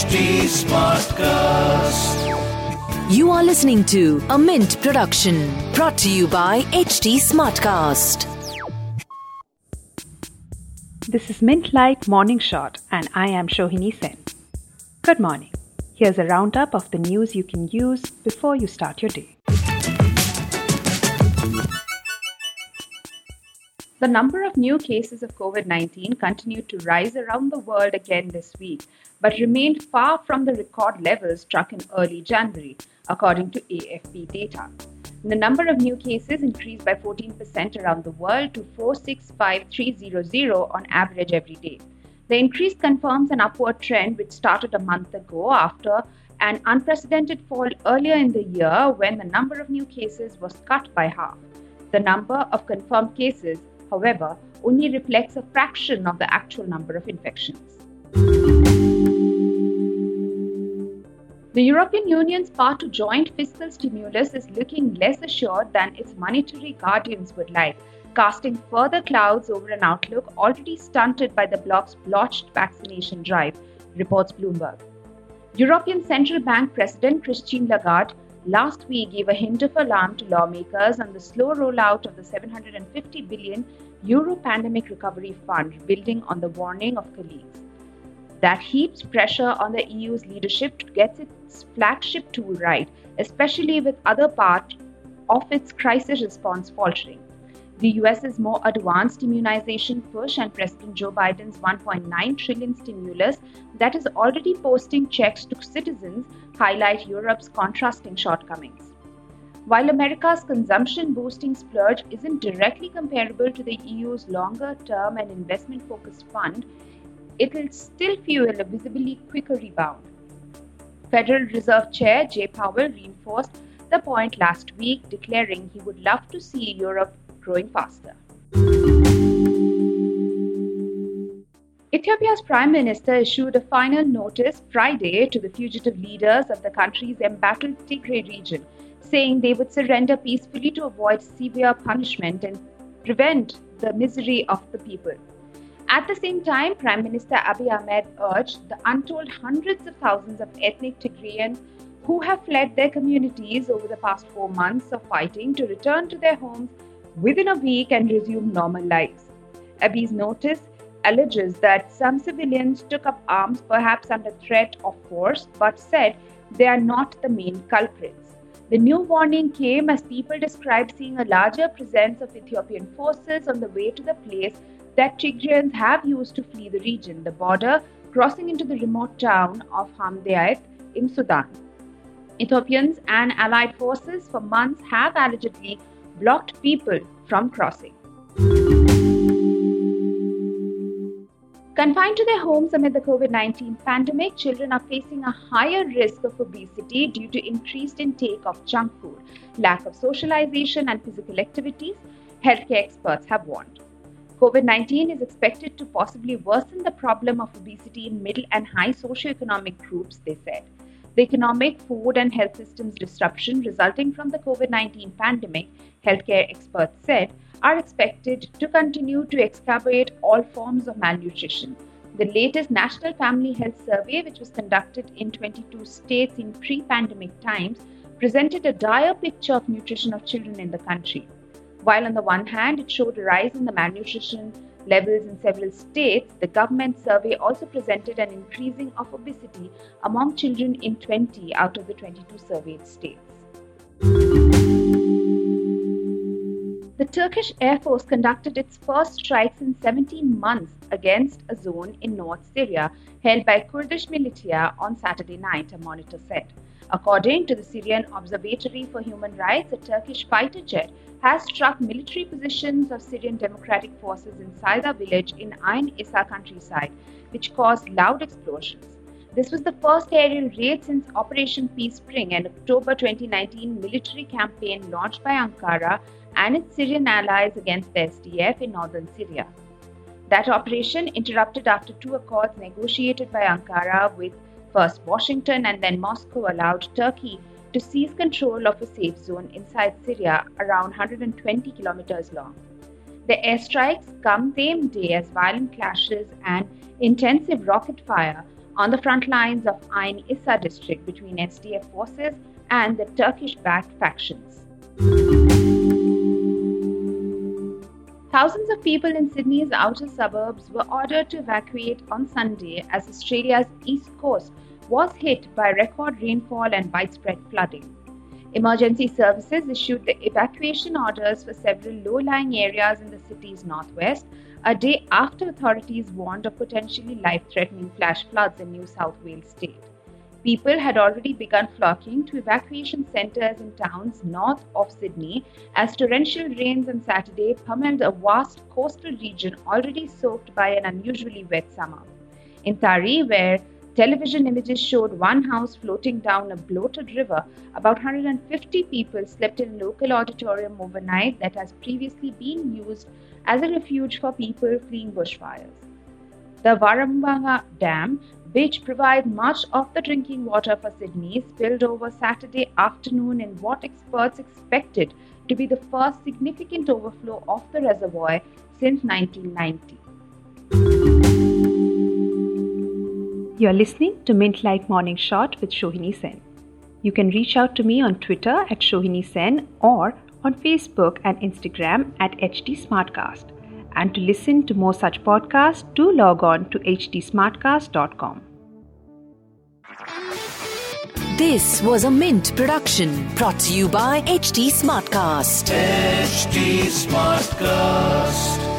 HT Smartcast. You are listening to a Mint production brought to you by HT Smartcast. This is Mint Light Morning Shot, and I am Shohini Sen. Good morning. Here's a roundup of the news you can use before you start your day. The number of new cases of COVID 19 continued to rise around the world again this week, but remained far from the record levels struck in early January, according to AFP data. The number of new cases increased by 14% around the world to 465300 on average every day. The increase confirms an upward trend which started a month ago after an unprecedented fall earlier in the year when the number of new cases was cut by half. The number of confirmed cases however, only reflects a fraction of the actual number of infections. The European Union's path to joint fiscal stimulus is looking less assured than its monetary guardians would like, casting further clouds over an outlook already stunted by the bloc's blotched vaccination drive, reports Bloomberg. European Central Bank President Christine Lagarde last week gave a hint of alarm to lawmakers on the slow rollout of the 750 billion euro pandemic recovery fund, building on the warning of colleagues. That heaps pressure on the EU's leadership to get its flagship tool right, especially with other parts of its crisis response faltering. The US's more advanced immunization push and President Joe Biden's 1.9 trillion stimulus that is already posting checks to citizens highlight Europe's contrasting shortcomings. While America's consumption boosting splurge isn't directly comparable to the EU's longer term and investment focused fund, it will still fuel a visibly quicker rebound. Federal Reserve Chair Jay Powell reinforced the point last week, declaring he would love to see Europe growing faster. Ethiopia's Prime Minister issued a final notice Friday to the fugitive leaders of the country's embattled Tigray region, saying they would surrender peacefully to avoid severe punishment and prevent the misery of the people. At the same time, Prime Minister Abiy Ahmed urged the untold hundreds of thousands of ethnic Tigrayans who have fled their communities over the past four months of fighting to return to their homes within a week and resume normal lives. Abiy's notice alleges that some civilians took up arms, perhaps under threat of force, but said they are not the main culprits. The new warning came as people described seeing a larger presence of Ethiopian forces on the way to the place that Tigrayans have used to flee the region, the border, crossing into the remote town of Hamdayet in Sudan. Ethiopians and allied forces for months have allegedly blocked people from crossing. Confined to their homes amid the COVID 19 pandemic, children are facing a higher risk of obesity due to increased intake of junk food, lack of socialization, and physical activities, healthcare experts have warned. COVID 19 is expected to possibly worsen the problem of obesity in middle and high socioeconomic groups, they said. The economic, food, and health systems disruption resulting from the COVID 19 pandemic, healthcare experts said, are expected to continue to exacerbate all forms of malnutrition. The latest National Family Health Survey, which was conducted in 22 states in pre pandemic times, presented a dire picture of nutrition of children in the country. While on the one hand, it showed a rise in the malnutrition levels in several states, the government survey also presented an increasing of obesity among children in 20 out of the 22 surveyed states. The Turkish Air Force conducted its first strikes in 17 months against a zone in North Syria held by Kurdish militia on Saturday night, a monitor said. According to the Syrian Observatory for Human Rights, a Turkish fighter jet has struck military positions of Syrian Democratic Forces in Saida village in Ain Issa countryside, which caused loud explosions. This was the first aerial raid since Operation Peace Spring, an October 2019 military campaign launched by Ankara and its Syrian allies against the SDF in northern Syria. That operation interrupted after two accords negotiated by Ankara with first Washington and then Moscow allowed Turkey to seize control of a safe zone inside Syria around 120 kilometers long. The airstrikes come same day as violent clashes and intensive rocket fire on the front lines of Ain Issa district between SDF forces and the Turkish backed factions. Thousands of people in Sydney's outer suburbs were ordered to evacuate on Sunday as Australia's east coast was hit by record rainfall and widespread flooding. Emergency services issued the evacuation orders for several low lying areas in the city's northwest, a day after authorities warned of potentially life threatening flash floods in New South Wales state. People had already begun flocking to evacuation centres in towns north of Sydney as torrential rains on Saturday pummeled a vast coastal region already soaked by an unusually wet summer. In Taree, where television images showed one house floating down a bloated river, about 150 people slept in a local auditorium overnight that has previously been used as a refuge for people fleeing bushfires. The Warragamba Dam, which provides much of the drinking water for Sydney, spilled over Saturday afternoon in what experts expected to be the first significant overflow of the reservoir since 1990. You're listening to Mint Light Morning Shot with Shohini Sen. You can reach out to me on Twitter at Shohini Sen or on Facebook and Instagram at HT Smartcast. And to listen to more such podcasts, do log on to htsmartcast.com. This was a Mint production brought to you by HT Smartcast. HT Smartcast.